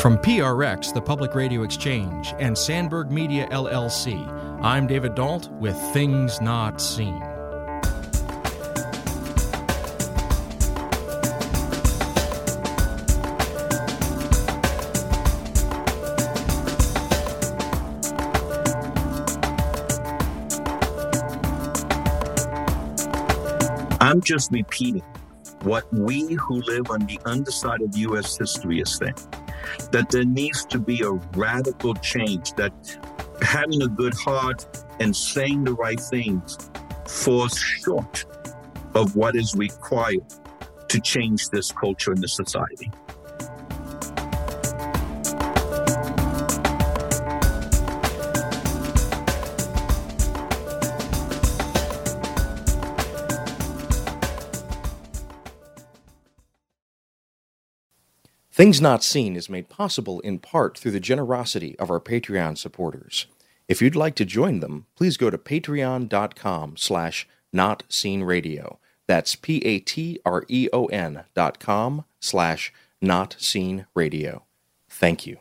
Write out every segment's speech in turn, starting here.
From PRX, the Public Radio Exchange, and Sandberg Media LLC, I'm David Dault with Things Not Seen. I'm just repeating what we who live on the underside of U.S. history is saying that there needs to be a radical change, that having a good heart and saying the right things falls short of what is required to change this culture in this society. Things Not Seen is made possible in part through the generosity of our Patreon supporters. If you'd like to join them, please go to patreon.com slash notseenradio. That's P-A-T-R-E-O-N dot com slash notseenradio. Thank you.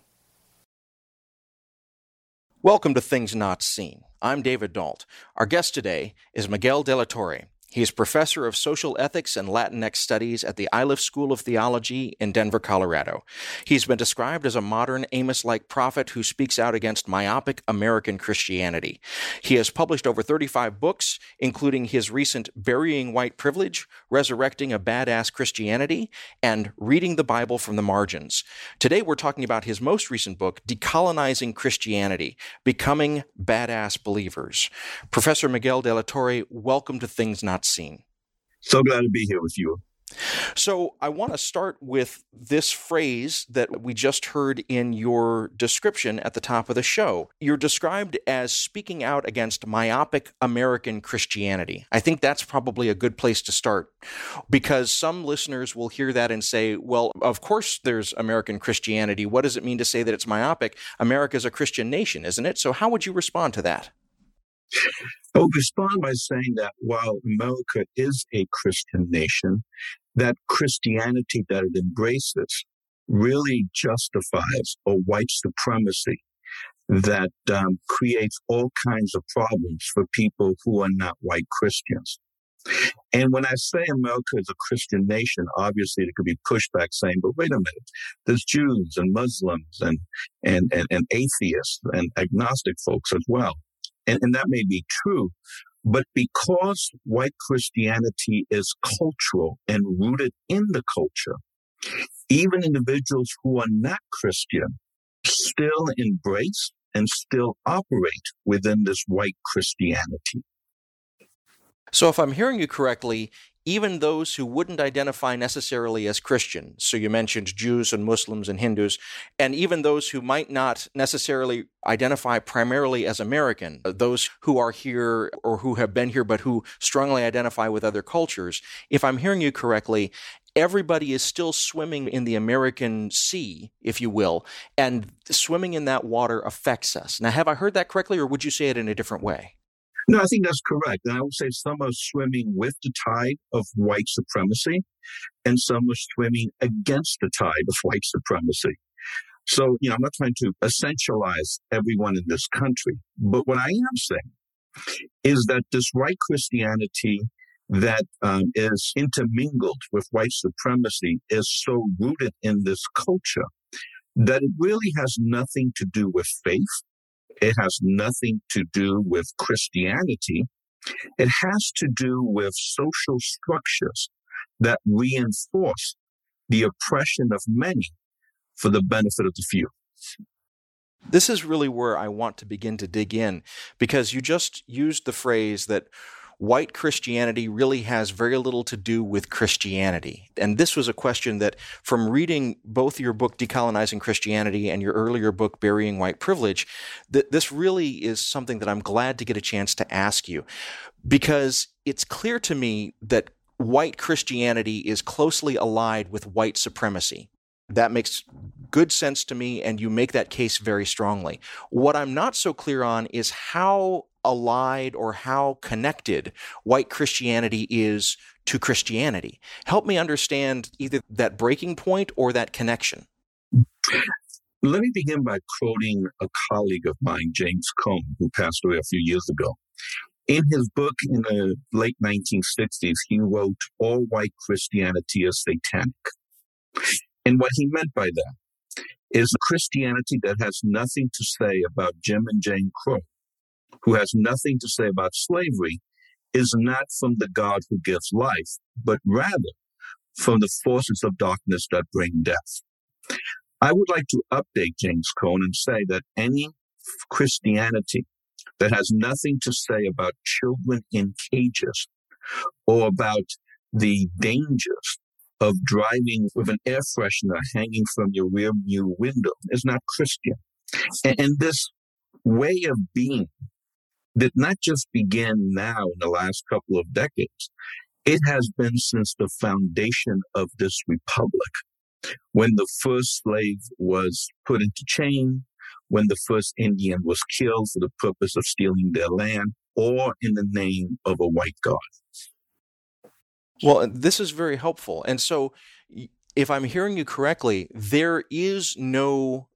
Welcome to Things Not Seen. I'm David Dault. Our guest today is Miguel de la Torre. He is professor of social ethics and Latinx studies at the Iliff School of Theology in Denver, Colorado. He's been described as a modern Amos like prophet who speaks out against myopic American Christianity. He has published over 35 books, including his recent Burying White Privilege, Resurrecting a Badass Christianity, and Reading the Bible from the Margins. Today we're talking about his most recent book, Decolonizing Christianity Becoming Badass Believers. Professor Miguel de la Torre, welcome to Things Not Seen. So glad to be here with you. So, I want to start with this phrase that we just heard in your description at the top of the show. You're described as speaking out against myopic American Christianity. I think that's probably a good place to start because some listeners will hear that and say, well, of course there's American Christianity. What does it mean to say that it's myopic? America's a Christian nation, isn't it? So, how would you respond to that? I would respond by saying that while America is a Christian nation, that Christianity that it embraces really justifies a white supremacy that um, creates all kinds of problems for people who are not white Christians. And when I say America is a Christian nation, obviously there could be pushback saying, but wait a minute, there's Jews and Muslims and, and, and, and atheists and agnostic folks as well. And, and that may be true. But because white Christianity is cultural and rooted in the culture, even individuals who are not Christian still embrace and still operate within this white Christianity. So, if I'm hearing you correctly, even those who wouldn't identify necessarily as Christian, so you mentioned Jews and Muslims and Hindus, and even those who might not necessarily identify primarily as American, uh, those who are here or who have been here but who strongly identify with other cultures, if I'm hearing you correctly, everybody is still swimming in the American sea, if you will, and swimming in that water affects us. Now, have I heard that correctly, or would you say it in a different way? No, I think that's correct. And I would say some are swimming with the tide of white supremacy, and some are swimming against the tide of white supremacy. So, you know, I'm not trying to essentialize everyone in this country, but what I am saying is that this white Christianity that um, is intermingled with white supremacy is so rooted in this culture that it really has nothing to do with faith. It has nothing to do with Christianity. It has to do with social structures that reinforce the oppression of many for the benefit of the few. This is really where I want to begin to dig in because you just used the phrase that white Christianity really has very little to do with Christianity. And this was a question that, from reading both your book, Decolonizing Christianity, and your earlier book, Burying White Privilege, this really is something that I'm glad to get a chance to ask you because it's clear to me that white Christianity is closely allied with white supremacy. That makes good sense to me, and you make that case very strongly. What I'm not so clear on is how allied or how connected white Christianity is to Christianity. Help me understand either that breaking point or that connection. Let me begin by quoting a colleague of mine, James Cone, who passed away a few years ago. In his book in the late 1960s, he wrote, All white Christianity is satanic. And what he meant by that is Christianity that has nothing to say about Jim and Jane Crow, who has nothing to say about slavery, is not from the God who gives life, but rather from the forces of darkness that bring death. I would like to update James Cone and say that any Christianity that has nothing to say about children in cages or about the dangers of driving with an air freshener hanging from your rear view window is not Christian. And, and this way of being did not just begin now in the last couple of decades. It has been since the foundation of this republic. When the first slave was put into chain, when the first Indian was killed for the purpose of stealing their land, or in the name of a white god. Well, this is very helpful. And so, if I'm hearing you correctly, there is no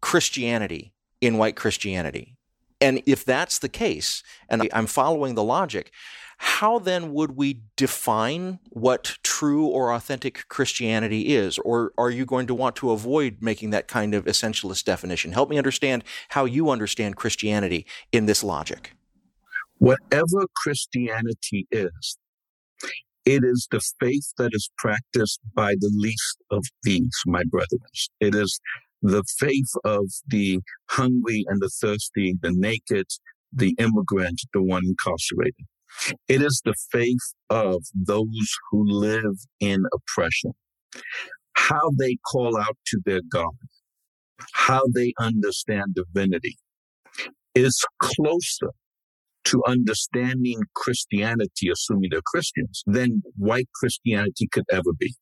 Christianity in white Christianity. And if that's the case, and I'm following the logic, how then would we define what true or authentic Christianity is? Or are you going to want to avoid making that kind of essentialist definition? Help me understand how you understand Christianity in this logic. Whatever Christianity is, it is the faith that is practiced by the least of these, my brethren. It is the faith of the hungry and the thirsty, the naked, the immigrant, the one incarcerated. It is the faith of those who live in oppression. How they call out to their God, how they understand divinity is closer to understanding Christianity, assuming they're Christians, than white Christianity could ever be.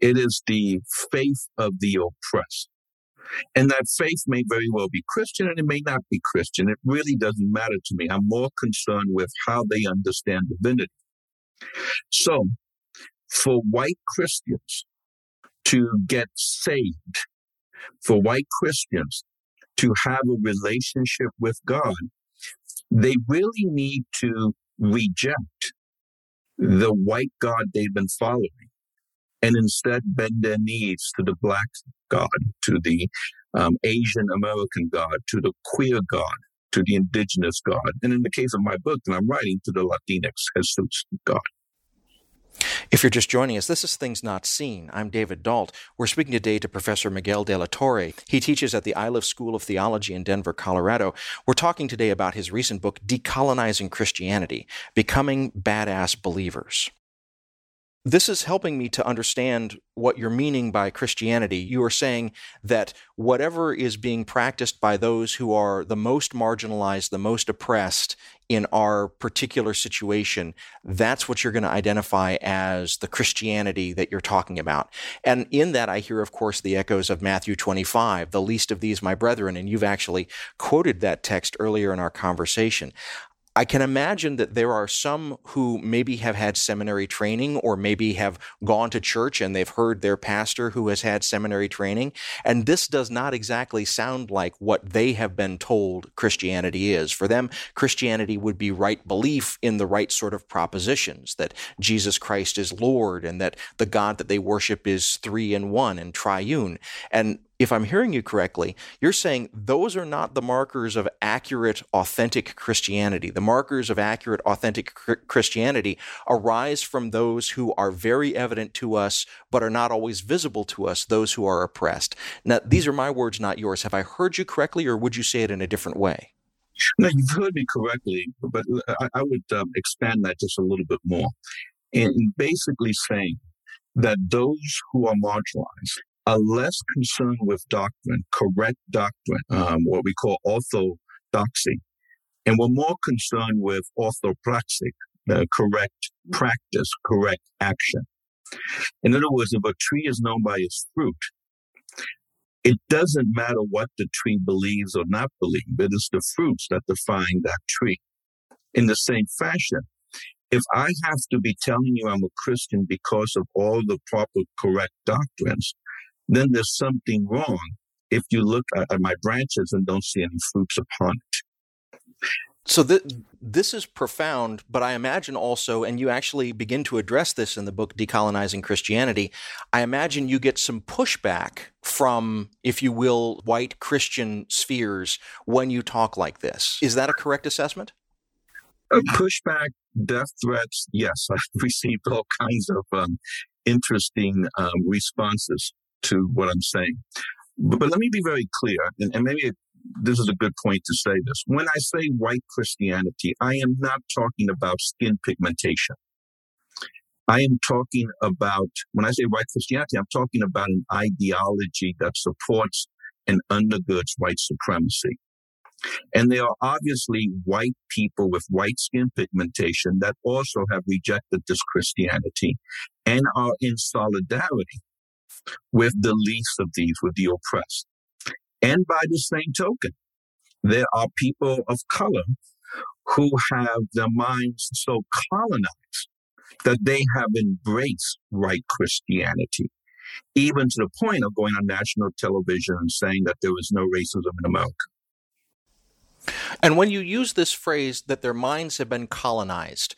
It is the faith of the oppressed. And that faith may very well be Christian and it may not be Christian. It really doesn't matter to me. I'm more concerned with how they understand divinity. So, for white Christians to get saved, for white Christians to have a relationship with God, they really need to reject the white God they've been following and instead bend their knees to the black God, to the um, Asian American God, to the queer God, to the indigenous God. And in the case of my book that I'm writing, to the Latinx Jesus God. If you're just joining us, this is Things Not Seen. I'm David Dault. We're speaking today to Professor Miguel de la Torre. He teaches at the Iliff School of Theology in Denver, Colorado. We're talking today about his recent book, Decolonizing Christianity Becoming Badass Believers. This is helping me to understand what you're meaning by Christianity. You are saying that whatever is being practiced by those who are the most marginalized, the most oppressed in our particular situation, that's what you're going to identify as the Christianity that you're talking about. And in that, I hear, of course, the echoes of Matthew 25, the least of these, my brethren. And you've actually quoted that text earlier in our conversation. I can imagine that there are some who maybe have had seminary training or maybe have gone to church and they've heard their pastor who has had seminary training. And this does not exactly sound like what they have been told Christianity is. For them, Christianity would be right belief in the right sort of propositions that Jesus Christ is Lord and that the God that they worship is three in one and triune. And if I'm hearing you correctly, you're saying those are not the markers of accurate, authentic Christianity. The markers of accurate, authentic Christianity arise from those who are very evident to us, but are not always visible to us, those who are oppressed. Now, these are my words, not yours. Have I heard you correctly, or would you say it in a different way? No, you've heard me correctly, but I, I would um, expand that just a little bit more. And basically saying that those who are marginalized, are less concerned with doctrine, correct doctrine, um, what we call orthodoxy, and we're more concerned with orthopraxy, the correct practice, correct action. In other words, if a tree is known by its fruit, it doesn't matter what the tree believes or not believe. But It is the fruits that define that tree. In the same fashion, if I have to be telling you I'm a Christian because of all the proper correct doctrines, then there's something wrong if you look at, my branches and don't see any fruits upon it. So th- this is profound, but I imagine also, and you actually begin to address this in the book Decolonizing Christianity. I imagine you get some pushback from, if you will, white Christian spheres when you talk like this. Is that a correct assessment? A pushback, death threats. Yes, I've received all kinds of um, interesting um, responses to what I'm saying. But, but, let me be very clear, and, and maybe this is a good point to say this. When I say white Christianity, I am not talking about skin pigmentation. I am talking about, when I say white Christianity, I'm talking about an ideology that supports and undergirds white supremacy. And there are obviously white people with white skin pigmentation that also have rejected this Christianity and are in solidarity with the least of these, with the oppressed. And by the same token, there are people of color who have their minds so colonized that they have embraced white Christianity, even to the point of going on national television and saying that there was no racism in America. And when you use this phrase that their minds have been colonized,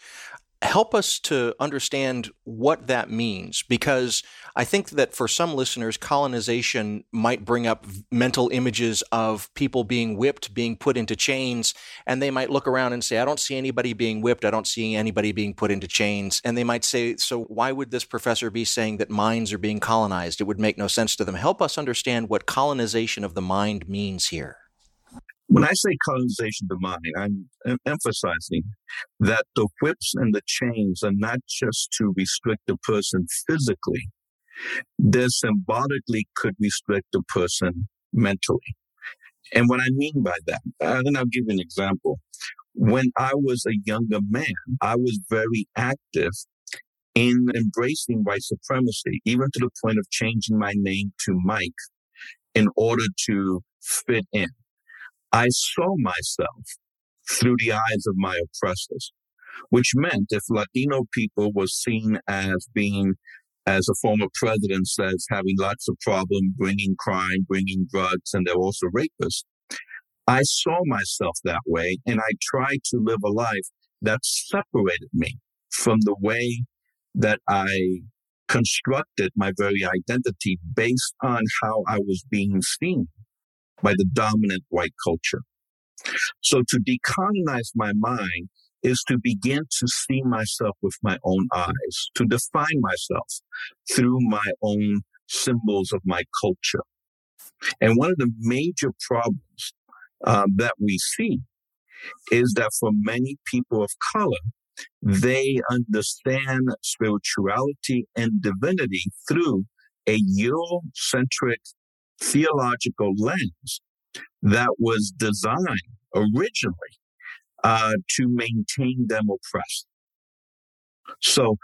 help us to understand what that means because I think that for some listeners, colonization might bring up mental images of people being whipped, being put into chains, and they might look around and say, I don't see anybody being whipped. I don't see anybody being put into chains. And they might say, So why would this professor be saying that minds are being colonized? It would make no sense to them. Help us understand what colonization of the mind means here. When I say colonization the mind, I'm emphasizing that the whips and the chains are not just to restrict a person physically, they symbolically could restrict a person mentally. And what I mean by that, uh, and I'll give you an example. When I was a younger man, I was very active in embracing white supremacy, even to the point of changing my name to Mike in order to fit in. I saw myself through the eyes of my oppressors, which meant if Latino people were seen as being, as a former president says, having lots of problems, bringing crime, bringing drugs, and they're also rapists, I saw myself that way and I tried to live a life that separated me from the way that I constructed my very identity based on how I was being seen by the dominant white culture. So to decolonize my mind is to begin to see myself with my own eyes, to define myself through my own symbols of my culture. And one of the major problems um, that we see is that for many people of color, they understand spirituality and divinity through a Eurocentric theological lens that was designed originally uh, to maintain them oppressed. So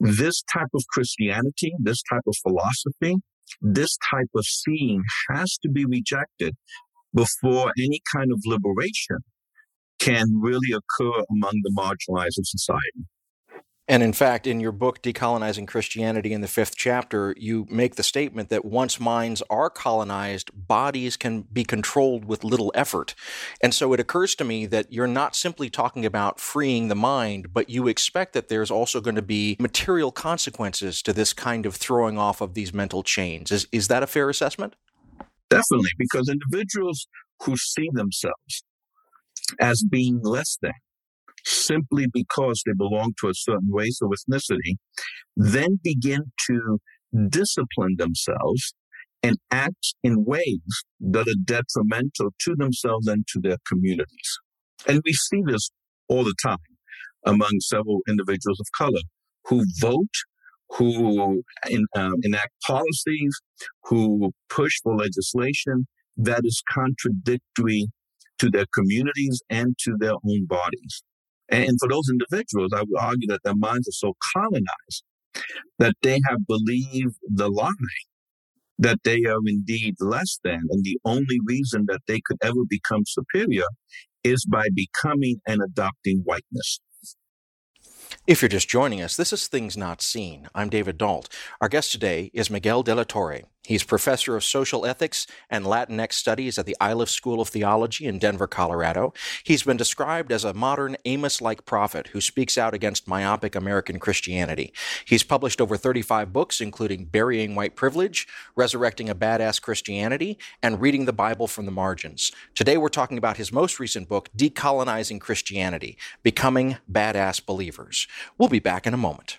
this type of Christianity, this type of philosophy, this type of seeing has to be rejected before any kind of liberation can really occur among the marginalized of society. And in fact, in your book, Decolonizing Christianity, in the fifth chapter, you make the statement that once minds are colonized, bodies can be controlled with little effort. And so it occurs to me that you're not simply talking about freeing the mind, but you expect that there's also going to be material consequences to this kind of throwing off of these mental chains. Is, is that a fair assessment? Definitely, because individuals who see themselves as being less than, simply because they belong to a certain race or ethnicity, then begin to discipline themselves and act in ways that are detrimental to themselves and to their communities. And we see this all the time among several individuals of color who vote, who in, um, enact policies, who push for legislation that is contradictory to their communities and to their own bodies. And for those individuals, I would argue that their minds are so colonized that they have believed the lie that they are indeed less than. And the only reason that they could ever become superior is by becoming and adopting whiteness. If you're just joining us, this is Things Not Seen. I'm David Dault. Our guest today is Miguel de la Torre. He's professor of social ethics and Latinx studies at the Iliff School of Theology in Denver, Colorado. He's been described as a modern Amos like prophet who speaks out against myopic American Christianity. He's published over 35 books, including Burying White Privilege, Resurrecting a Badass Christianity, and Reading the Bible from the Margins. Today we're talking about his most recent book, Decolonizing Christianity Becoming Badass Believers. We'll be back in a moment.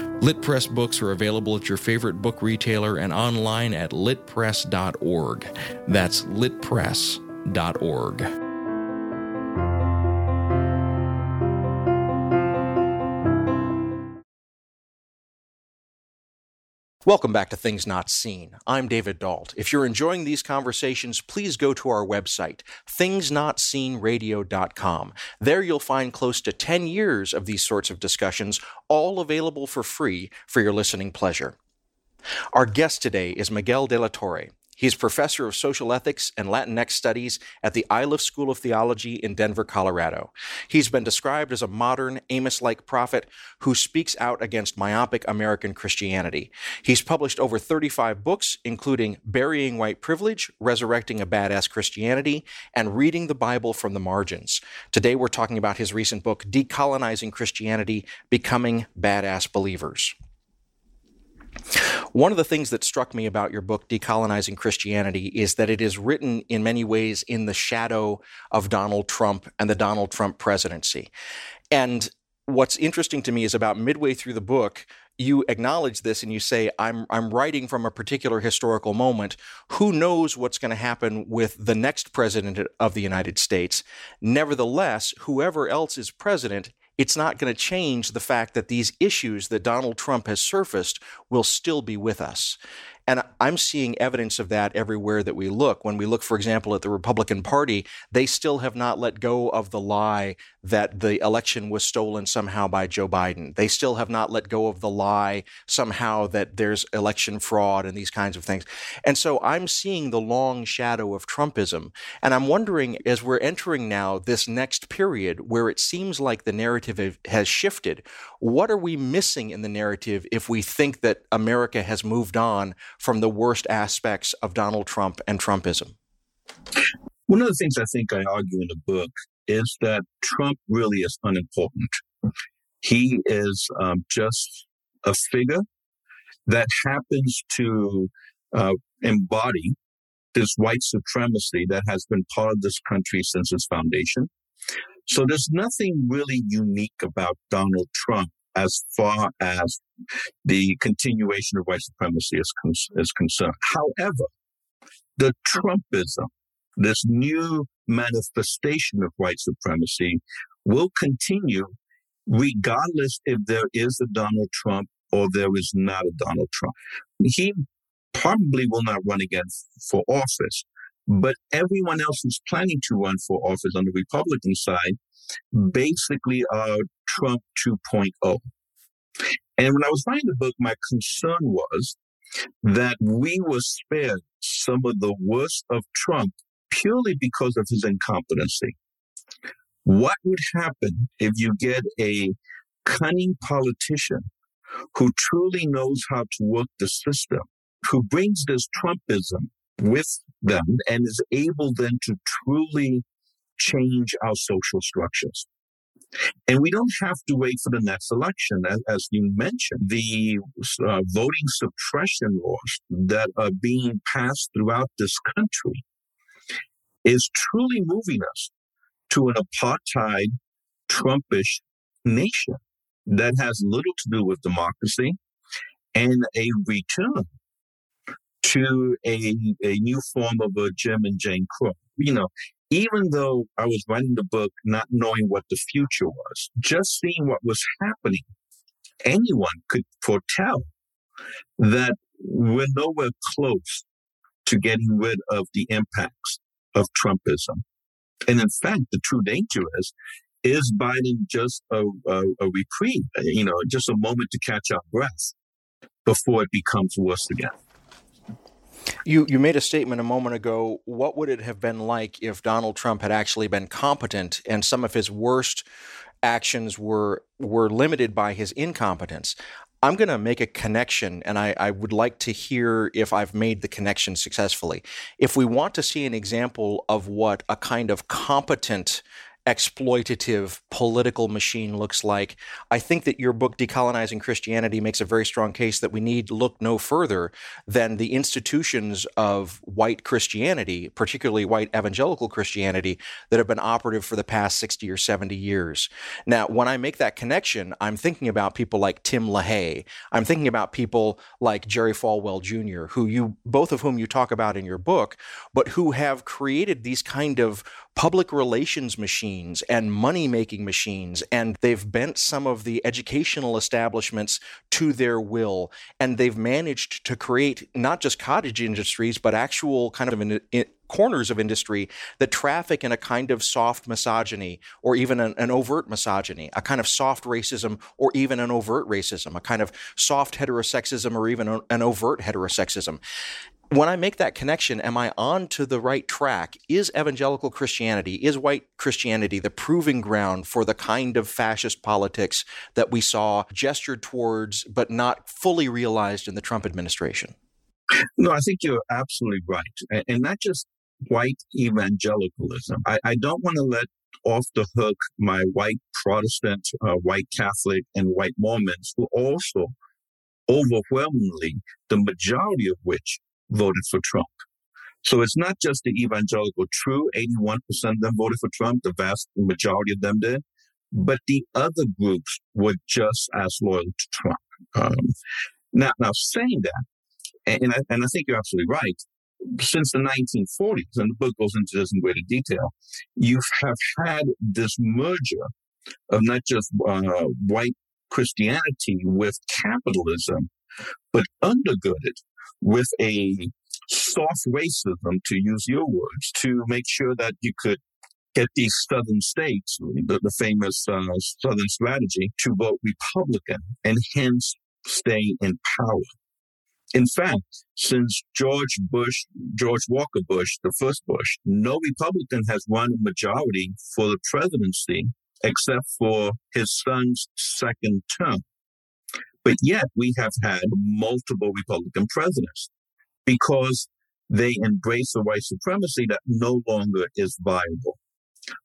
LitPress books are available at your favorite book retailer and online at litpress.org. That's litpress.org. Welcome back to Things Not Seen. I'm David Dault. If you're enjoying these conversations, please go to our website, thingsnotseenradio.com. There you'll find close to 10 years of these sorts of discussions, all available for free for your listening pleasure. Our guest today is Miguel de la Torre. He's professor of social ethics and Latinx studies at the Iliff School of Theology in Denver, Colorado. He's been described as a modern, Amos like prophet who speaks out against myopic American Christianity. He's published over 35 books, including Burying White Privilege, Resurrecting a Badass Christianity, and Reading the Bible from the Margins. Today we're talking about his recent book, Decolonizing Christianity Becoming Badass Believers. One of the things that struck me about your book, Decolonizing Christianity, is that it is written in many ways in the shadow of Donald Trump and the Donald Trump presidency. And what's interesting to me is about midway through the book, you acknowledge this and you say, I'm, I'm writing from a particular historical moment. Who knows what's going to happen with the next president of the United States? Nevertheless, whoever else is president, it's not going to change the fact that these issues that Donald Trump has surfaced will still be with us. And I'm seeing evidence of that everywhere that we look. When we look, for example, at the Republican Party, they still have not let go of the lie that the election was stolen somehow by Joe Biden. They still have not let go of the lie somehow that there's election fraud and these kinds of things. And so I'm seeing the long shadow of Trumpism. And I'm wondering, as we're entering now this next period where it seems like the narrative has shifted, what are we missing in the narrative if we think that America has moved on from the worst aspects of Donald Trump and Trumpism? One of the things I think I argue in the book is that Trump really is unimportant. He is um, just a figure that happens to uh, embody this white supremacy that has been part of this country since its foundation. So there's nothing really unique about Donald Trump as far as the continuation of white supremacy is, con- is concerned. However, the Trumpism, this new manifestation of white supremacy, will continue regardless if there is a Donald Trump or there is not a Donald Trump. He probably will not run again for office, but everyone else who's planning to run for office on the Republican side basically are Trump 2.0. And when I was writing the book, my concern was that we were spared some of the worst of Trump purely because of his incompetency. What would happen if you get a cunning politician who truly knows how to work the system, who brings this Trumpism with them and is able then to truly change our social structures? And we don't have to wait for the next election. As, you mentioned, the uh, voting suppression laws that are being passed throughout this country is truly moving us to an apartheid Trumpish nation that has little to do with democracy and a return to a, a new form of a Jim and Jane Crow. You know, even though I was writing the book not knowing what the future was, just seeing what was happening, anyone could foretell that we're nowhere close to getting rid of the impacts of Trumpism. And in fact, the true danger is, is Biden just a, a, a reprieve, you know, just a moment to catch our breath before it becomes worse again? You you made a statement a moment ago. What would it have been like if Donald Trump had actually been competent and some of his worst actions were were limited by his incompetence? I'm going to make a connection, and I, I, would like to hear if I've made the connection successfully. If we want to see an example of what a kind of competent exploitative political machine looks like. I think that your book, Decolonizing Christianity, makes a very strong case that we need look no further than the institutions of white Christianity, particularly white evangelical Christianity, that have been operative for the past 60 or 70 years. Now, when I make that connection, I'm thinking about people like Tim LaHaye. I'm thinking about people like Jerry Falwell Jr., who you both of whom you talk about in your book, but who have created these kind of public relations machines and money making machines. And they've bent some of the educational establishments to their will. And they've managed to create not just cottage industries, but actual kind of in, corners of industry that traffic in a kind of soft misogyny or even an, an, overt misogyny, a kind of soft racism or even an overt racism, a kind of soft heterosexism or even an overt heterosexism when I make that connection, am I on to the right track? Is evangelical Christianity, is white Christianity the proving ground for the kind of fascist politics that we saw gestured towards but not fully realized in the Trump administration? No, I think you're absolutely right. And not just white evangelicalism. I, I don't want to let off the hook my white Protestant, uh, white Catholic, and white Mormons who also overwhelmingly, the majority of which voted for Trump. So it's not just the evangelical true, 81% of them voted for Trump, the vast majority of them did, but the other groups were just as loyal to Trump. Um, now, now saying that, and I, and I think you're absolutely right, since the 1940s, and the book goes into this in greater detail, you have had this merger of not just uh, white Christianity with capitalism, but undergirded with a soft racism, to use your words, to make sure that you could get these southern states, the, the famous uh, southern strategy, to vote Republican and hence stay in power. In fact, since George Bush, George Walker Bush, the first Bush, no Republican has won a majority for the presidency except for his son's second term. But yet we have had multiple Republican presidents because they embrace a white supremacy that no longer is viable.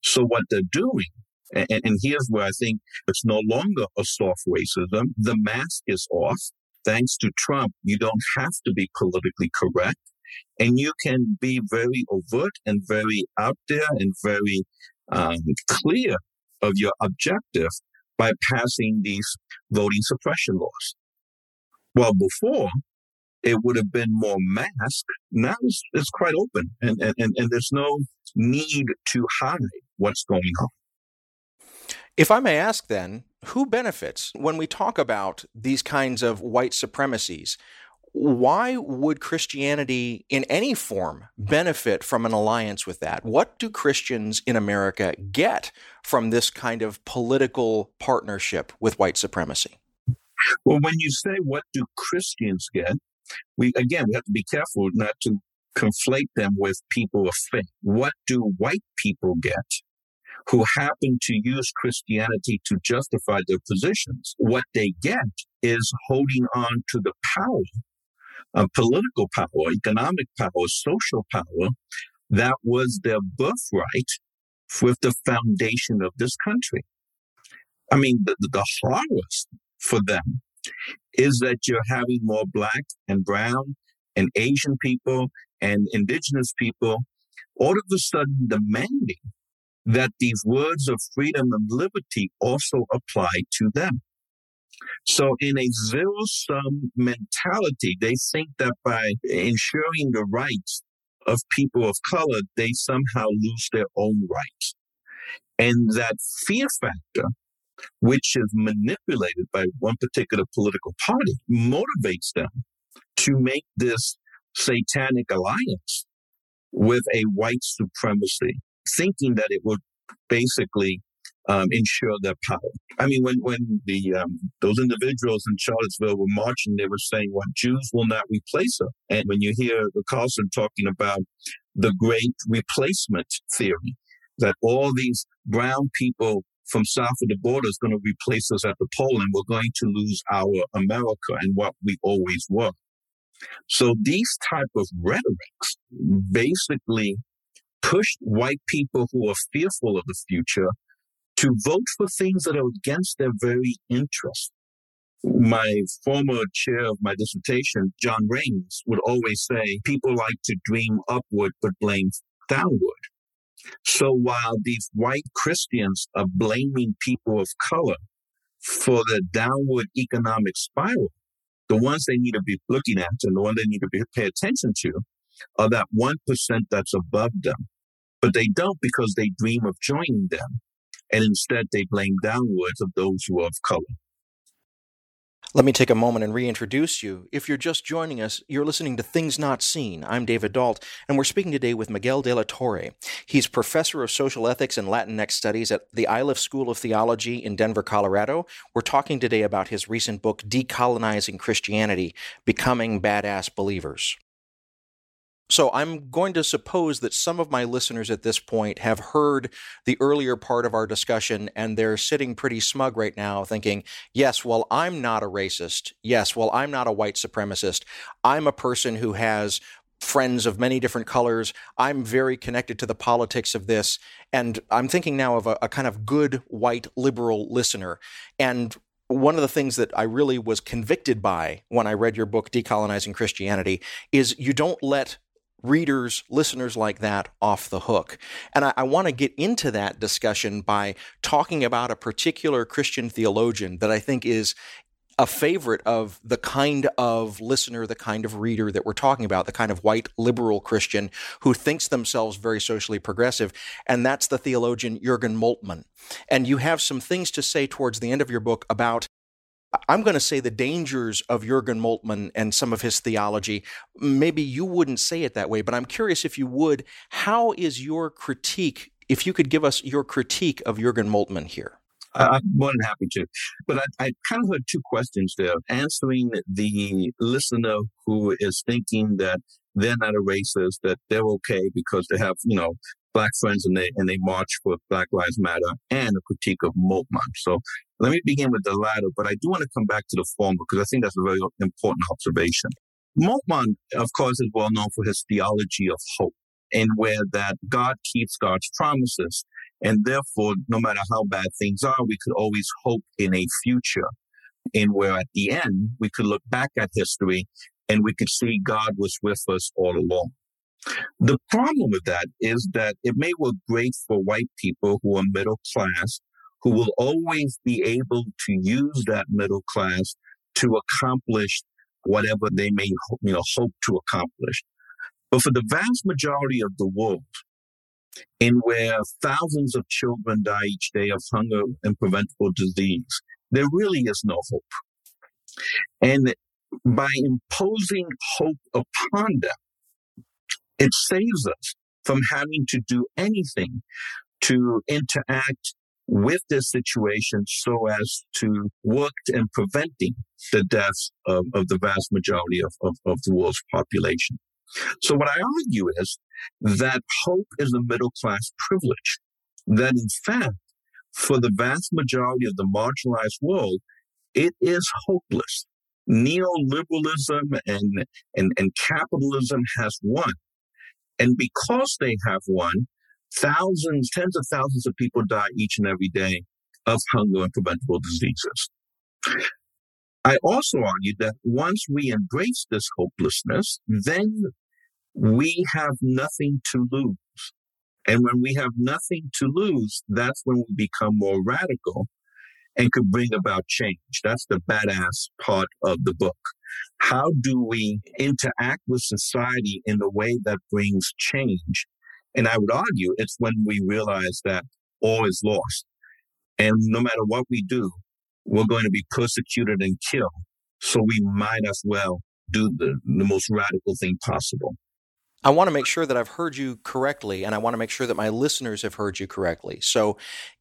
So what they're doing, and, and here's where I think it's no longer a soft racism. The mask is off. Thanks to Trump, you don't have to be politically correct. And you can be very overt and very out there and very um, clear of your objective by passing these voting suppression laws. Well, before, it would have been more masked. Now it's, it's quite open, and, and, and there's no need to hide what's going on. If I may ask then, who benefits when we talk about these kinds of white supremacies? Why would Christianity in any form benefit from an alliance with that? What do Christians in America get from this kind of political partnership with white supremacy? Well, when you say what do Christians get, we again we have to be careful not to conflate them with people of faith. What do white people get who happen to use Christianity to justify their positions? What they get is holding on to the power uh, political power, economic power, social power that was their birthright with the foundation of this country. I mean, the, the horrors for them is that you're having more black and brown and Asian people and indigenous people all of a sudden demanding that these words of freedom and liberty also apply to them. So in a zero sum mentality, they think that by ensuring the rights of people of color, they somehow lose their own rights. And that fear factor, which is manipulated by one particular political party, motivates them to make this satanic alliance with a white supremacy thinking that it would basically um, ensure their power. I mean, when when the um, those individuals in Charlottesville were marching, they were saying, "What Jews will not replace us." And when you hear the Carlson talking about the great replacement theory, that all these brown people from south of the border is going to replace us at the poll, and we're going to lose our America and what we always were. So these type of rhetorics basically pushed white people who are fearful of the future to vote for things that are against their very interest. My former chair of my dissertation, John Raines, would always say people like to dream upward but blame downward. So while these white Christians are blaming people of color for the downward economic spiral, the ones they need to be looking at and the one they need to be, pay attention to are that 1% that's above them. But they don't because they dream of joining them. And instead they blame downwards of those who are of color. Let me take a moment and reintroduce you. If you're just joining us, you're listening to Things Not Seen. I'm David Dault, and we're speaking today with Miguel de la Torre. He's professor of social ethics and Latinx studies at the Iliff School of Theology in Denver, Colorado. We're talking today about his recent book, Decolonizing Christianity Becoming Badass Believers. So I'm going to suppose that some of my listeners at this point have heard the earlier part of our discussion and they're sitting pretty smug right now thinking, yes, well, I'm not a racist. Yes, well, I'm not a white supremacist. I'm a person who has friends of many different colors. I'm very connected to the politics of this. And I'm thinking now of a, a kind of good white liberal listener. And one of the things that I really was convicted by when I read your book, Decolonizing Christianity, is you don't let readers, listeners like that off the hook. And I, I want to get into that discussion by talking about a particular Christian theologian that I think is a favorite of the kind of listener, the kind of reader that we're talking about, the kind of white liberal Christian who thinks themselves very socially progressive. And that's the theologian Jurgen Moltmann. And you have some things to say towards the end of your book about I'm going to say the dangers of Jurgen Moltmann and some of his theology. Maybe you wouldn't say it that way, but I'm curious if you would. How is your critique, if you could give us your critique of Jurgen Moltmann here? I'm more than happy to. But I, I, kind of heard two questions there. Answering the listener who is thinking that they're not a racist, that they're okay because they have, you know, black friends and they and they march for Black Lives Matter and a critique of Moltmann. So let me begin with the latter, but I do want to come back to the former because I think that's a very important observation. Moltmann, of course, is well known for his theology of hope and where that God keeps God's promises. And therefore, no matter how bad things are, we could always hope in a future in where at the end we could look back at history and we could see God was with us all along. The problem with that is that it may work great for white people who are middle class, who will always be able to use that middle class to accomplish whatever they may you know, hope to accomplish. But for the vast majority of the world, in where thousands of children die each day of hunger and preventable disease, there really is no hope. And by imposing hope upon them, it saves us from having to do anything to interact with this situation so as to work in preventing the deaths of, of the vast majority of, of, of the world's population. So what I argue is that hope is a middle class privilege. That in fact, for the vast majority of the marginalized world, it is hopeless. Neoliberalism and, and, and capitalism has won. And because they have thousands, tens of thousands of people die each and every day of hunger and preventable diseases. I also argue that once we embrace this hopelessness, then we have nothing to lose. And when we have nothing to lose, that's when we become more radical and could bring about change. That's the badass part of the book. How do we interact with society in a way that brings change? And I would argue it's when we realize that all is lost. And no matter what we do, we're going to be persecuted and killed. So we might as well do the, the most radical thing possible. I want to make sure that I've heard you correctly, and I want to make sure that my listeners have heard you correctly. So,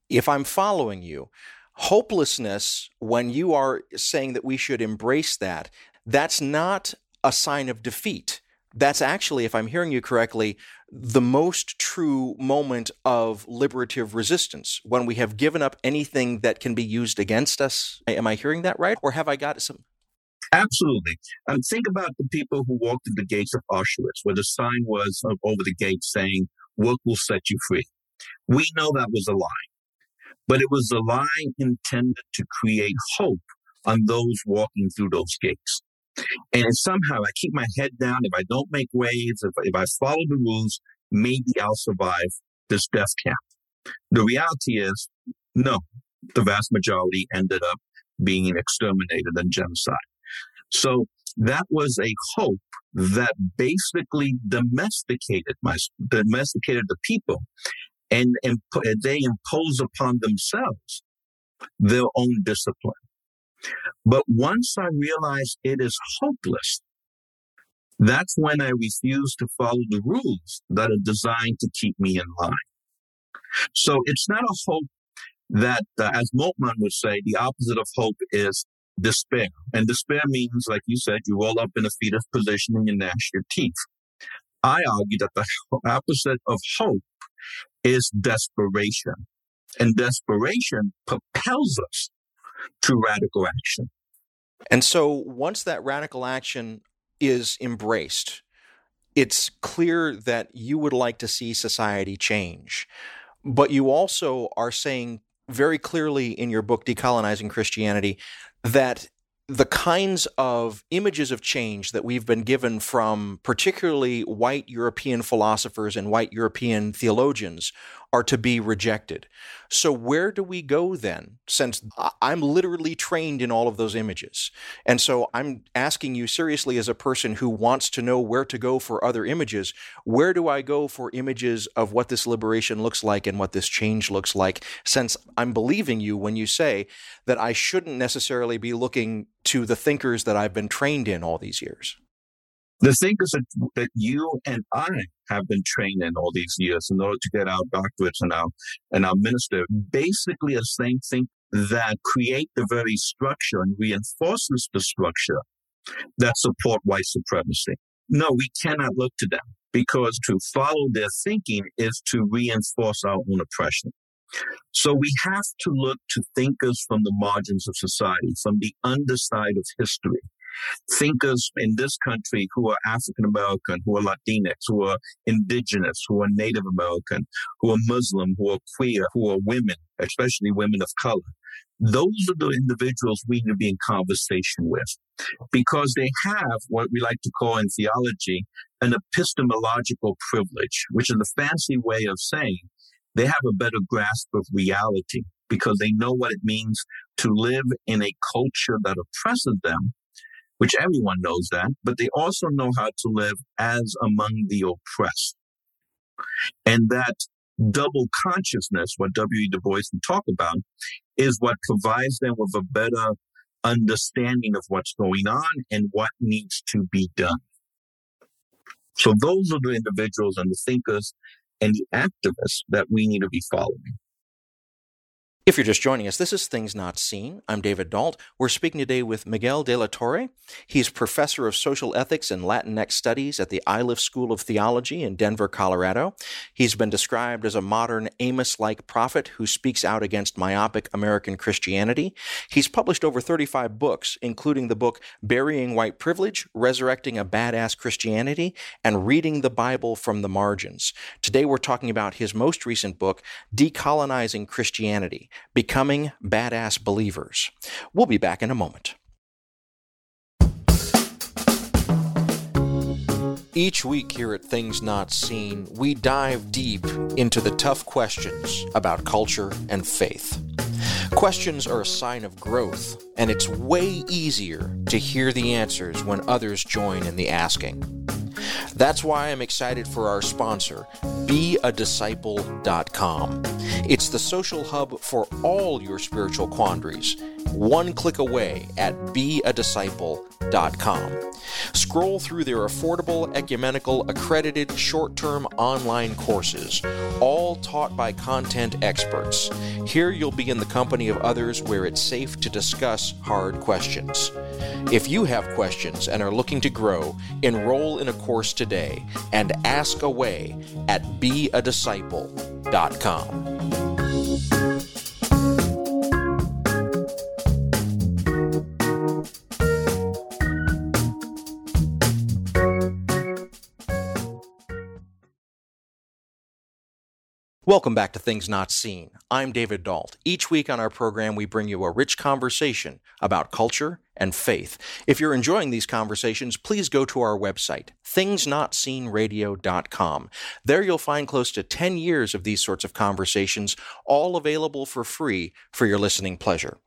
if I'm following you, hopelessness, when you are saying that we should embrace that, that's not a sign of defeat. That's actually, if I'm hearing you correctly, the most true moment of liberative resistance when we have given up anything that can be used against us. Am I hearing that right? Or have I got some? Absolutely. And think about the people who walked through the gates of Auschwitz, where the sign was uh, over the gate saying, Work will set you free. We know that was a lie, but it was a lie intended to create hope on those walking through those gates. And somehow I keep my head down. If I don't make waves, if, if I follow the rules, maybe I'll survive this death camp. The reality is, no, the vast majority ended up being exterminated and genocide. So that was a hope that basically domesticated my, domesticated the people and, and they impose upon themselves their own discipline. But once I realize it is hopeless, that's when I refuse to follow the rules that are designed to keep me in line. So it's not a hope that, uh, as Moltmann would say, the opposite of hope is despair. And despair means, like you said, you roll up in a fetal position and you gnash your teeth. I argue that the opposite of hope is desperation. And desperation propels us to radical action. And so once that radical action is embraced, it's clear that you would like to see society change. But you also are saying very clearly in your book, Decolonizing Christianity, that the kinds of images of change that we've been given from particularly white European philosophers and white European theologians are to be rejected. So, where do we go then? Since I'm literally trained in all of those images. And so, I'm asking you seriously, as a person who wants to know where to go for other images, where do I go for images of what this liberation looks like and what this change looks like? Since I'm believing you when you say that I shouldn't necessarily be looking to the thinkers that I've been trained in all these years. The thinkers that, that you and I have been trained in all these years in order to get our doctorates and our and our minister basically the same thing that create the very structure and reinforces the structure that support white supremacy. No, we cannot look to them because to follow their thinking is to reinforce our own oppression. So we have to look to thinkers from the margins of society, from the underside of history, thinkers in this country who are African American, who are Latinx, who are indigenous, who are Native American, who are Muslim, who are queer, who are women, especially women of color. Those are the individuals we need to be in conversation with because they have what we like to call in theology an epistemological privilege, which is a fancy way of saying they have a better grasp of reality because they know what it means to live in a culture that oppresses them which everyone knows that, but they also know how to live as among the oppressed. And that double consciousness, what W.E. Du Bois would talk about, is what provides them with a better understanding of what's going on and what needs to be done. So those are the individuals and the thinkers and the activists that we need to be following. If you're just joining us, this is Things Not Seen. I'm David Dault. We're speaking today with Miguel de la Torre. He's professor of social ethics and Latinx studies at the Iliff School of Theology in Denver, Colorado. He's been described as a modern Amos like prophet who speaks out against myopic American Christianity. He's published over 35 books, including the book Burying White Privilege, Resurrecting a Badass Christianity, and Reading the Bible from the Margins. Today we're talking about his most recent book, Decolonizing Christianity Becoming Badass Believers. We'll be back in a moment. Each week here at Things Not Seen, we dive deep into the tough questions about culture and faith. Questions are a sign of growth, and it's way easier to hear the answers when others join in the asking. That's why I'm excited for our sponsor, beadisciple.com. It's the social hub for all your spiritual quandaries one click away at beadisciple.com. Scroll through their affordable, ecumenical, accredited, short term online courses, all taught by content experts. Here you'll be in the company of others where it's safe to discuss hard questions. If you have questions and are looking to grow, enroll in a course today and ask away at beadisciple.com. Welcome back to Things Not Seen. I'm David Dault. Each week on our program, we bring you a rich conversation about culture and faith. If you're enjoying these conversations, please go to our website, thingsnotseenradio.com. There you'll find close to 10 years of these sorts of conversations, all available for free for your listening pleasure.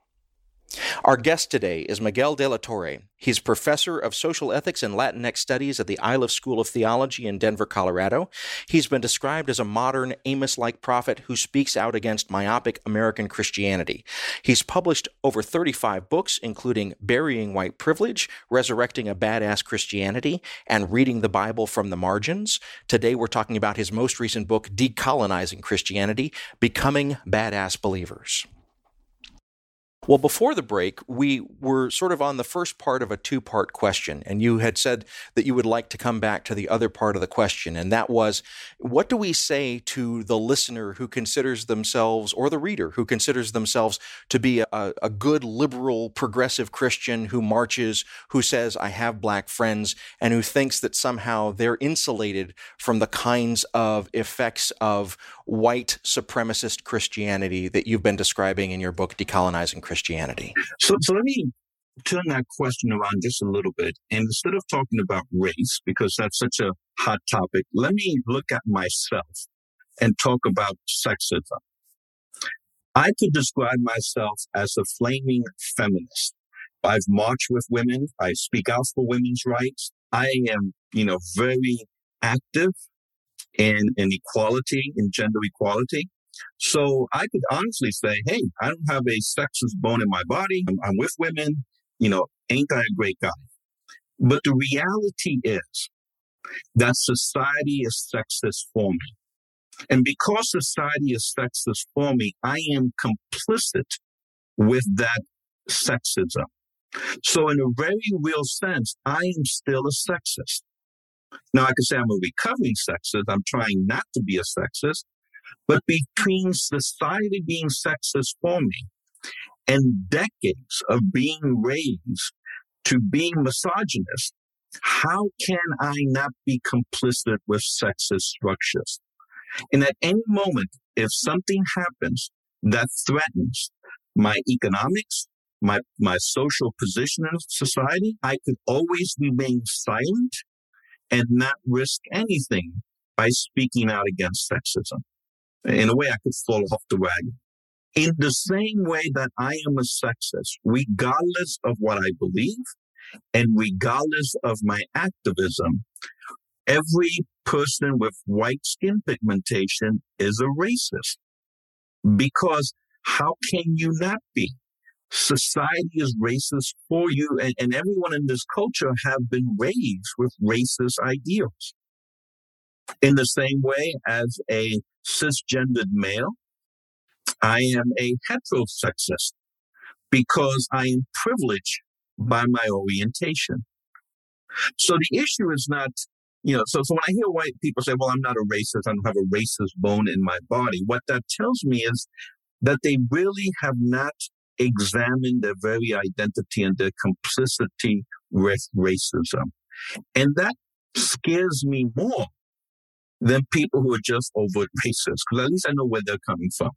Our guest today is Miguel de la Torre. He's professor of social ethics and Latinx studies at the Iliff School of Theology in Denver, Colorado. He's been described as a modern Amos like prophet who speaks out against myopic American Christianity. He's published over 35 books, including Burying White Privilege, Resurrecting a Badass Christianity, and Reading the Bible from the Margins. Today we're talking about his most recent book, Decolonizing Christianity Becoming Badass Believers. Well, before the break, we were sort of on the first part of a two part question, and you had said that you would like to come back to the other part of the question, and that was what do we say to the listener who considers themselves, or the reader who considers themselves to be a, a good, liberal, progressive Christian who marches, who says, I have black friends, and who thinks that somehow they're insulated from the kinds of effects of white supremacist Christianity that you've been describing in your book, Decolonizing Christianity? So, so let me turn that question around just a little bit. And instead of talking about race, because that's such a hot topic, let me look at myself and talk about sexism. I could describe myself as a flaming feminist. I've marched with women. I speak out for women's rights. I am, you know, very active in, in equality, in gender equality. So I could honestly say, hey, I don't have a sexist bone in my body. I'm, I'm with women. You know, ain't I a great guy? But the reality is that society is sexist for me. And because society is sexist for me, I am complicit with that sexism. So in a very real sense, I am still a sexist. Now, I can say I'm a recovering sexist. I'm trying not to be a sexist. But between society being sexist for me and decades of being raised to being misogynist, how can I not be complicit with sexist structures? And at any moment, if something happens that threatens my economics, my, my social position in society, I could always remain silent and not risk anything by speaking out against sexism. In a way, I could fall off the wagon. In the same way that I am a sexist, regardless of what I believe and regardless of my activism, every person with white skin pigmentation is a racist. Because how can you not be? society is racist for you and, and everyone in this culture have been raised with racist ideals in the same way as a cisgendered male i am a heterosexist because i am privileged by my orientation so the issue is not you know so, so when i hear white people say well i'm not a racist i don't have a racist bone in my body what that tells me is that they really have not examined their very identity and their complicity with racism. And that scares me more than people who are just overt racist, because at least I know where they're coming from.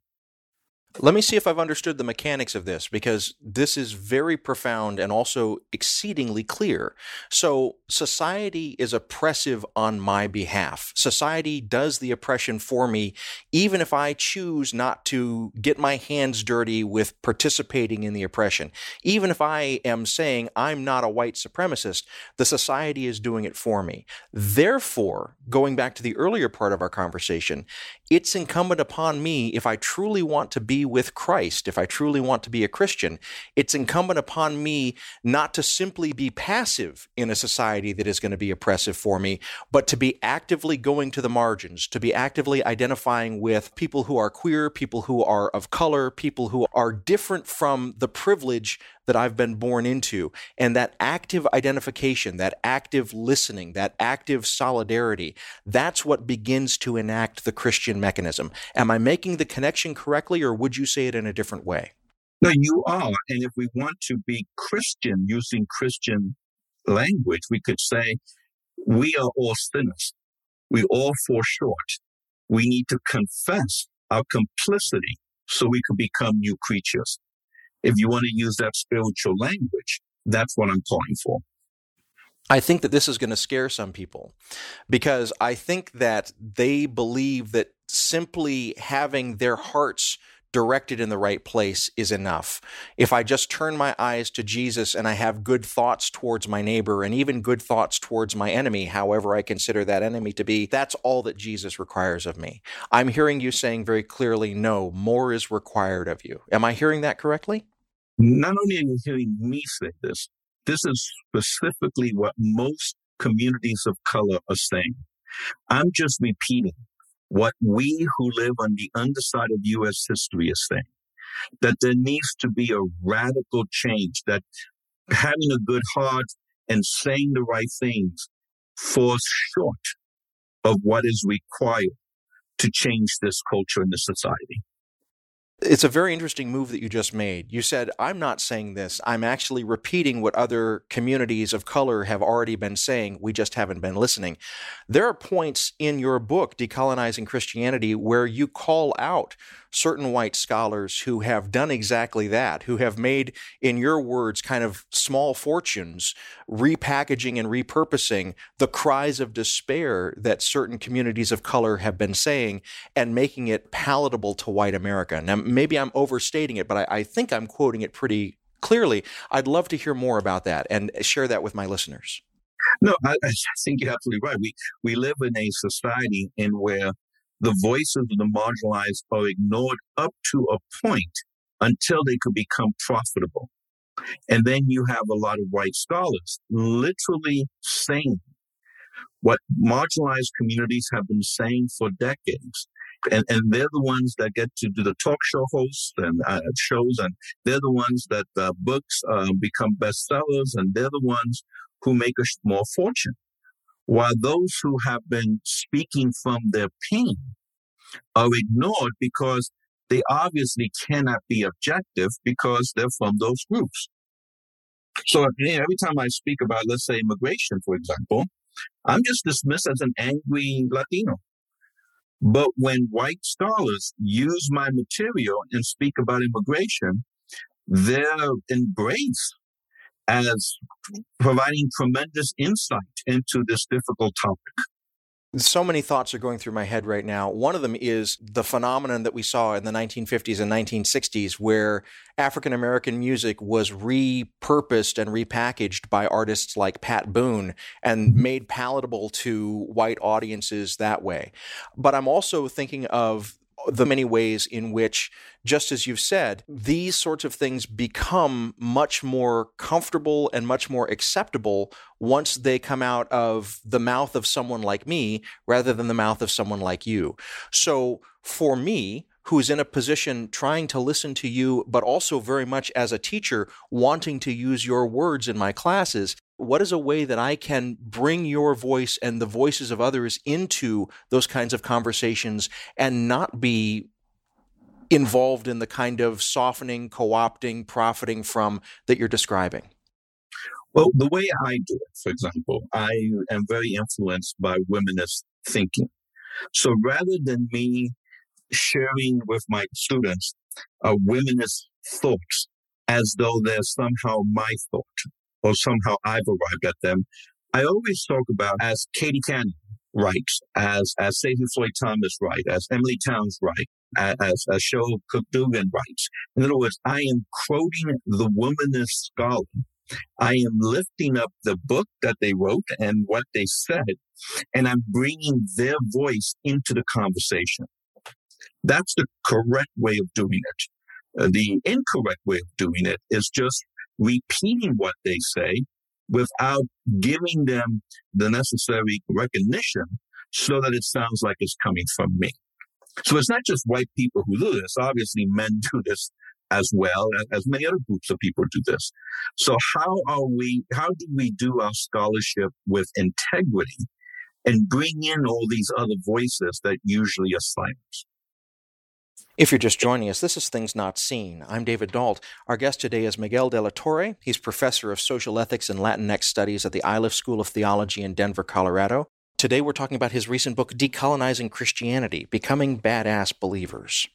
Let me see if I've understood the mechanics of this because this is very profound and also exceedingly clear. So, society is oppressive on my behalf. Society does the oppression for me, even if I choose not to get my hands dirty with participating in the oppression. Even if I am saying I'm not a white supremacist, the society is doing it for me. Therefore, going back to the earlier part of our conversation, it's incumbent upon me, if I truly want to be with Christ, if I truly want to be a Christian, it's incumbent upon me not to simply be passive in a society that is going to be oppressive for me, but to be actively going to the margins, to be actively identifying with people who are queer, people who are of color, people who are different from the privilege that I've been born into. And that active identification, that active listening, that active solidarity, that's what begins to enact the Christian mechanism. Am I making the connection correctly, or would you say it in a different way? No, you are. And if we want to be Christian using Christian language, we could say, we are all sinners. We all fall short. We need to confess our complicity so we can become new creatures. If you want to use that spiritual language, that's what I'm calling for. I think that this is going to scare some people because I think that they believe that simply having their hearts directed in the right place is enough. If I just turn my eyes to Jesus and I have good thoughts towards my neighbor and even good thoughts towards my enemy, however I consider that enemy to be, that's all that Jesus requires of me. I'm hearing you saying very clearly, no, more is required of you. Am I hearing that correctly? Not only are you hearing me say this, this is specifically what most communities of color are saying. I'm just repeating what we who live on the underside of U.S. history is saying. That there needs to be a radical change, that having a good heart and saying the right things falls short of what is required to change this culture in this society. It's a very interesting move that you just made. You said, I'm not saying this. I'm actually repeating what other communities of color have already been saying. We just haven't been listening. There are points in your book, Decolonizing Christianity, where you call out certain white scholars who have done exactly that, who have made, in your words, kind of small fortunes, repackaging and repurposing the cries of despair that certain communities of color have been saying and making it palatable to white America. Now, maybe I'm overstating it, but I, I think I'm quoting it pretty clearly. I'd love to hear more about that and share that with my listeners. No, I, I, think you're absolutely right. We we live in a society in where the voices of the marginalized are ignored up to a point until they could become profitable. And then you have a lot of white scholars literally saying what marginalized communities have been saying for decades. And, and they're the ones that get to do the talk show hosts and uh, shows, and they're the ones that uh, books uh, become bestsellers, and they're the ones who make a small fortune. While those who have been speaking from their pain are ignored because they obviously cannot be objective because they're from those groups. So you know, every time I speak about, let's say, immigration, for example, I'm just dismissed as an angry Latino. But when white scholars use my material and speak about immigration, they're embraced as providing tremendous insight into this difficult topic. So many thoughts are going through my head right now. One of them is the phenomenon that we saw in the 1950s and 1960s, where African American music was repurposed and repackaged by artists like Pat Boone and mm-hmm. made palatable to white audiences that way. But I'm also thinking of the many ways in which, just as you've said, these sorts of things become much more comfortable and much more acceptable once they come out of the mouth of someone like me rather than the mouth of someone like you. So for me, who's in a position trying to listen to you, but also very much as a teacher wanting to use your words in my classes, what is a way that I can bring your voice and the voices of others into those kinds of conversations and not be involved in the kind of softening, co opting, profiting from that you're describing? Well, the way I do it, for example, I am very influenced by womanist thinking. So rather than me sharing with my students a womanist thoughts as though they're somehow my thought, or somehow I've arrived at them. I always talk about as Katie Cannon writes, as as Stacy Floyd Thomas writes, as Emilie Townes writes, as, as Cheryl Cook Dougan writes. In other words, I am quoting the womanist scholar. I am lifting up the book that they wrote and what they said, and I'm bringing their voice into the conversation. That's the correct way of doing it. Uh, the incorrect way of doing it is just repeating what they say without giving them the necessary recognition so that it sounds like it's coming from me. So it's not just white people who do this. Obviously, men do this as well as many other groups of people do this. So how are we, how do we do our scholarship with integrity and bring in all these other voices that usually are silenced? If you're just joining us, this is Things Not Seen. I'm David Dault. Our guest today is Miguel de la Torre. He's professor of social ethics and Latinx studies at the Iliff School of Theology in Denver, Colorado. Today we're talking about his recent book, Decolonizing Christianity Becoming Badass Believers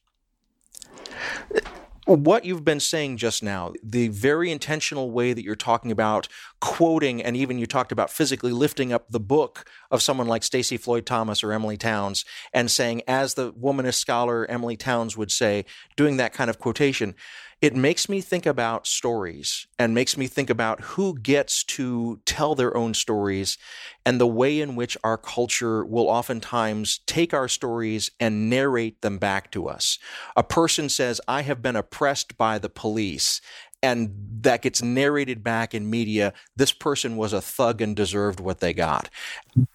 what you've been saying just now, the very intentional way that you're talking about quoting, and even you talked about physically lifting up the book of someone like Stacy Floyd Thomas or Emilie Townes and saying, as the womanist scholar Emilie Townes would say, doing that kind of quotation, it makes me think about stories and makes me think about who gets to tell their own stories and the way in which our culture will oftentimes take our stories and narrate them back to us. A person says, I have been oppressed by the police and that gets narrated back in media this person was a thug and deserved what they got.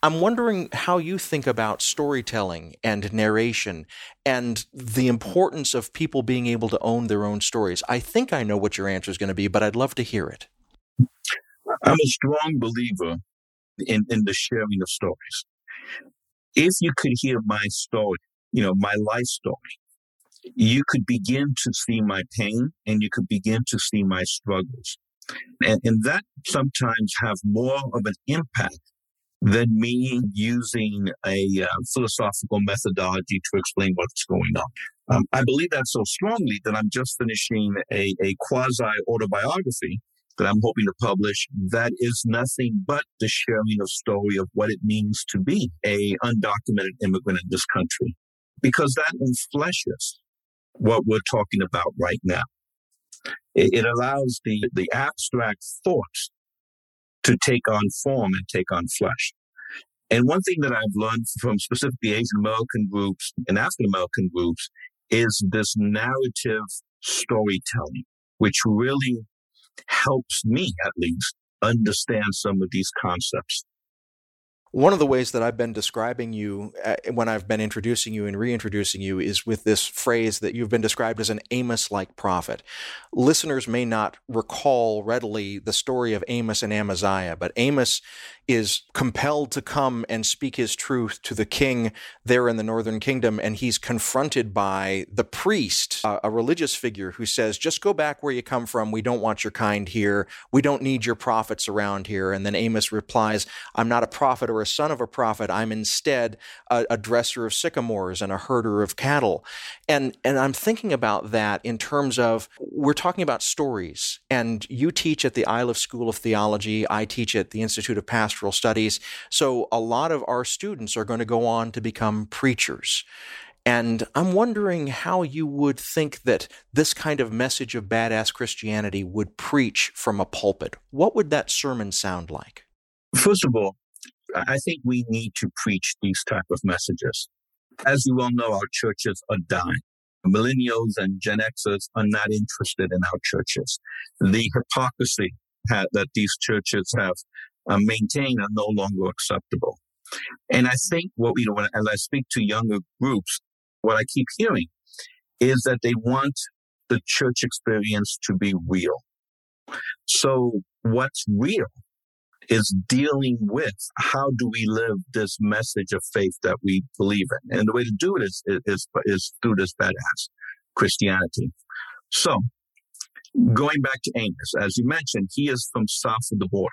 I'm wondering how you think about storytelling and narration and the importance of people being able to own their own stories. I think i know what your answer is going to be but i'd love to hear it. I'm a strong believer in, in the sharing of stories. If you could hear my story you know my life story you could begin to see my pain and you could begin to see my struggles. And, and that sometimes have more of an impact than me using a uh, philosophical methodology to explain what's going on. Um, I believe that so strongly that I'm just finishing a, a quasi autobiography that I'm hoping to publish that is nothing but the sharing of story of what it means to be a undocumented immigrant in this country because that enfleshes what we're talking about right now. It, it allows the, the abstract thoughts to take on form and take on flesh. And one thing that I've learned from specifically Asian American groups and African American groups is this narrative storytelling, which really helps me at least understand some of these concepts. One of the ways that I've been describing you uh, when I've been introducing you and reintroducing you is with this phrase that you've been described as an Amos like prophet. Listeners may not recall readily the story of Amos and Amaziah, but Amos is compelled to come and speak his truth to the king there in the northern kingdom, and he's confronted by the priest, a, a religious figure who says, Just go back where you come from. We don't want your kind here. We don't need your prophets around here. And then Amos replies, I'm not a prophet or a son of a prophet. I'm instead a, a dresser of sycamores and a herder of cattle. And, and I'm thinking about that in terms of we're talking about stories, and you teach at the Iliff School of Theology. I teach at the Institute of Pastoral studies. So a lot of our students are going to go on to become preachers. And I'm wondering how you would think that this kind of message of badass Christianity would preach from a pulpit. What would that sermon sound like? First of all, I think we need to preach these type of messages. As you all know, our churches are dying. Millennials and Gen Xers are not interested in our churches. The hypocrisy that these churches have uh, maintain are no longer acceptable. And I think what you know, when, as I speak to younger groups, what I keep hearing is that they want the church experience to be real. So what's real is dealing with how do we live this message of faith that we believe in. And the way to do it is, is, is through this badass Christianity. So going back to Amos, as you mentioned, he is from south of the border.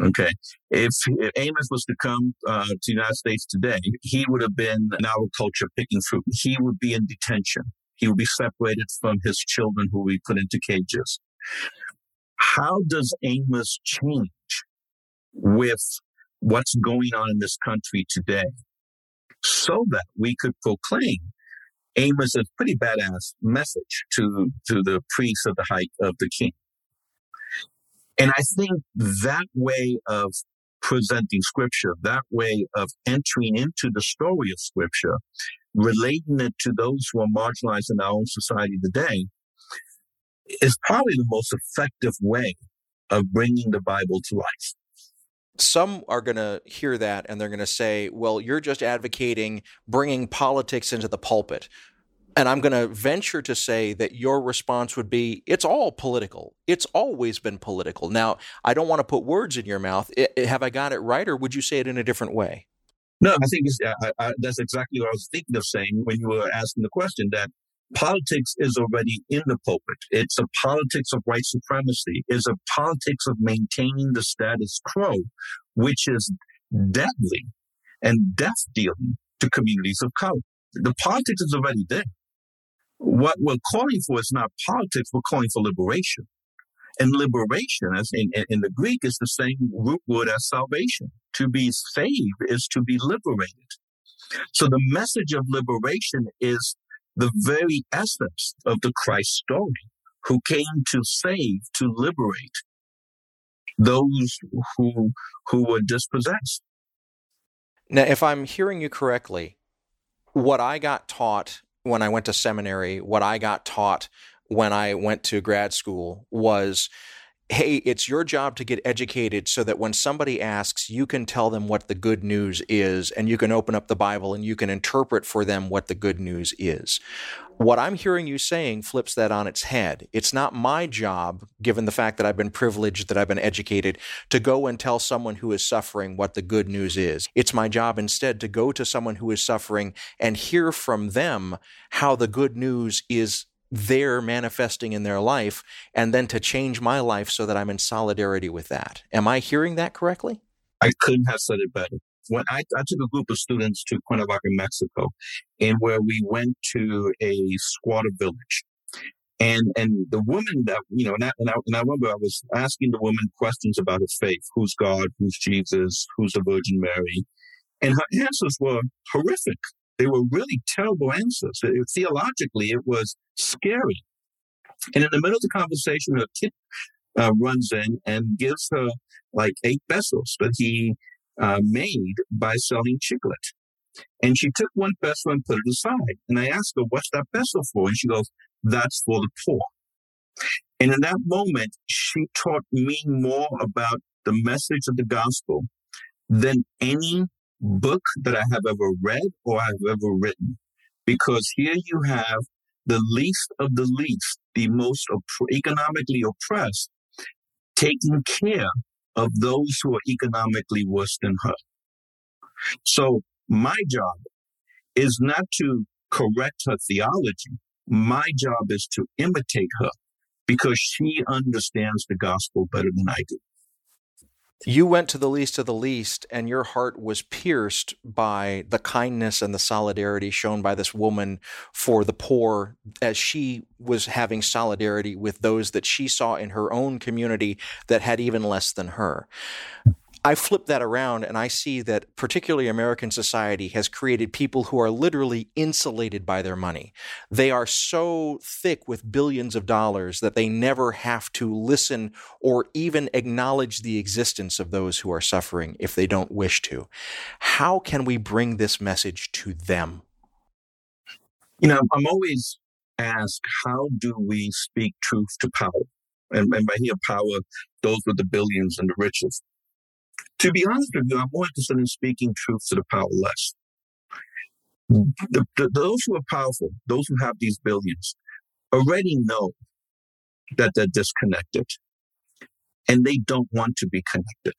Okay. If, if Amos was to come uh, to the United States today, he would have been in our culture picking fruit. He would be in detention. He would be separated from his children who we put into cages. How does Amos change with what's going on in this country today so that we could proclaim Amos' pretty badass message to, to the priests of the height of the king? And I think that way of presenting scripture, that way of entering into the story of scripture, relating it to those who are marginalized in our own society today, is probably the most effective way of bringing the Bible to life. Some are going to hear that and they're going to say, well, you're just advocating bringing politics into the pulpit. And I'm going to venture to say that your response would be, it's all political. It's always been political. Now, I don't want to put words in your mouth. have I got it right, or would you say it in a different way? No, I think I, I, that's exactly what I was thinking of saying when you were asking the question that politics is already in the pulpit. It's a politics of white supremacy. It's a politics of maintaining the status quo, which is deadly and death dealing to communities of color. The politics is already there. What we're calling for is not politics, we're calling for liberation. And liberation, as in, in the Greek, is the same root word as salvation. To be saved is to be liberated. So the message of liberation is the very essence of the Christ story, who came to save, to liberate those who who were dispossessed. Now, if I'm hearing you correctly, what I got taught when I went to seminary, what I got taught when I went to grad school was hey, it's your job to get educated so that when somebody asks, you can tell them what the good news is and you can open up the Bible and you can interpret for them what the good news is. What I'm hearing you saying flips that on its head. It's not my job, given the fact that I've been privileged, that I've been educated, to go and tell someone who is suffering what the good news is. It's my job instead to go to someone who is suffering and hear from them how the good news is they're manifesting in their life and then to change my life so that I'm in solidarity with that. Am I hearing that correctly? I couldn't have said it better. When I, I took a group of students to Cuernavaca, Mexico, and where we went to a squatter village. And and the woman that you know, and I, and I, and I remember I was asking the woman questions about her faith: who's God, who's Jesus, who's the Virgin Mary, and her answers were horrific. They were really terrible answers. It, theologically, it was scary. And in the middle of the conversation, a kid uh, runs in and gives her like eight pesos that he uh, made by selling chiclet. And she took one peso and put it aside. And I asked her, what's that peso for? And she goes, that's for the poor. And in that moment, she taught me more about the message of the gospel than any book that I have ever read or I've ever written. Because here you have the least of the least, the most op- economically oppressed, taking care of those who are economically worse than her. So my job is not to correct her theology. My job is to imitate her because she understands the gospel better than I do. You went to the least of the least, and your heart was pierced by the kindness and the solidarity shown by this woman for the poor as she was having solidarity with those that she saw in her own community that had even less than her. I flip that around and I see that particularly American society has created people who are literally insulated by their money. They are so thick with billions of dollars that they never have to listen or even acknowledge the existence of those who are suffering if they don't wish to. How can we bring this message to them? You know, I'm always asked, how do we speak truth to power? And, and by here, power, those with the billions and the riches. To be honest with you, I'm more interested in speaking truth to the powerless. The, the, those who are powerful, those who have these billions, already know that they're disconnected and they don't want to be connected.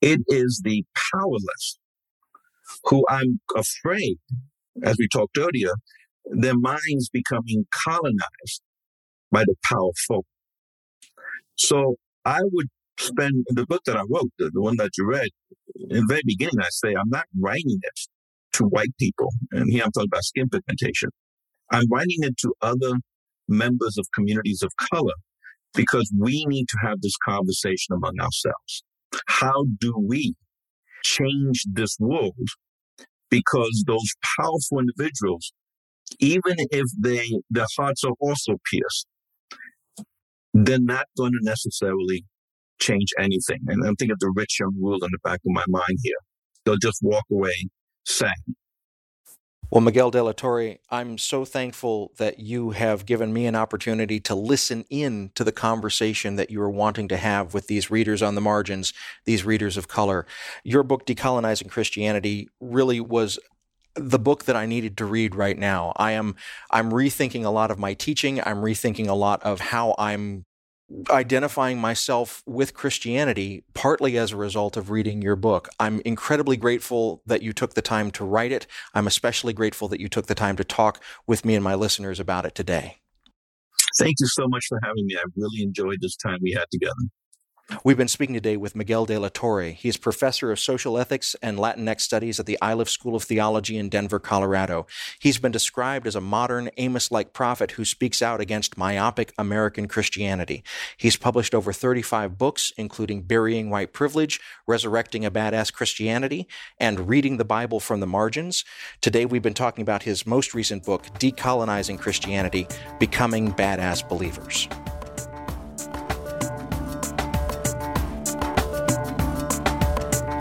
It is the powerless who I'm afraid, as we talked earlier, their minds becoming colonized by the powerful. So I would spend the book that I wrote, the, the one that you read, in the very beginning, I say I'm not writing it to white people. And here I'm talking about skin pigmentation. I'm writing it to other members of communities of color because we need to have this conversation among ourselves. How do we change this world? Because those powerful individuals, even if they, their hearts are also pierced, they're not going to necessarily change anything. And I'm thinking of the rich young ruler in the back of my mind here. They'll just walk away sad. Well, Miguel de la Torre, I'm so thankful that you have given me an opportunity to listen in to the conversation that you are wanting to have with these readers on the margins, these readers of color. Your book, Decolonizing Christianity, really was the book that I needed to read right now. I am I'm rethinking a lot of my teaching. I'm rethinking a lot of how I'm identifying myself with Christianity partly as a result of reading your book. I'm incredibly grateful that you took the time to write it. I'm especially grateful that you took the time to talk with me and my listeners about it today. Thank you so much for having me. I've really enjoyed this time we had together. We've been speaking today with Miguel de la Torre. He is professor of social ethics and Latinx studies at the Iliff School of Theology in Denver, Colorado. He's been described as a modern Amos like prophet who speaks out against myopic American Christianity. He's published over 35 books, including Burying White Privilege, Resurrecting a Badass Christianity, and Reading the Bible from the Margins. Today, we've been talking about his most recent book, Decolonizing Christianity Becoming Badass Believers.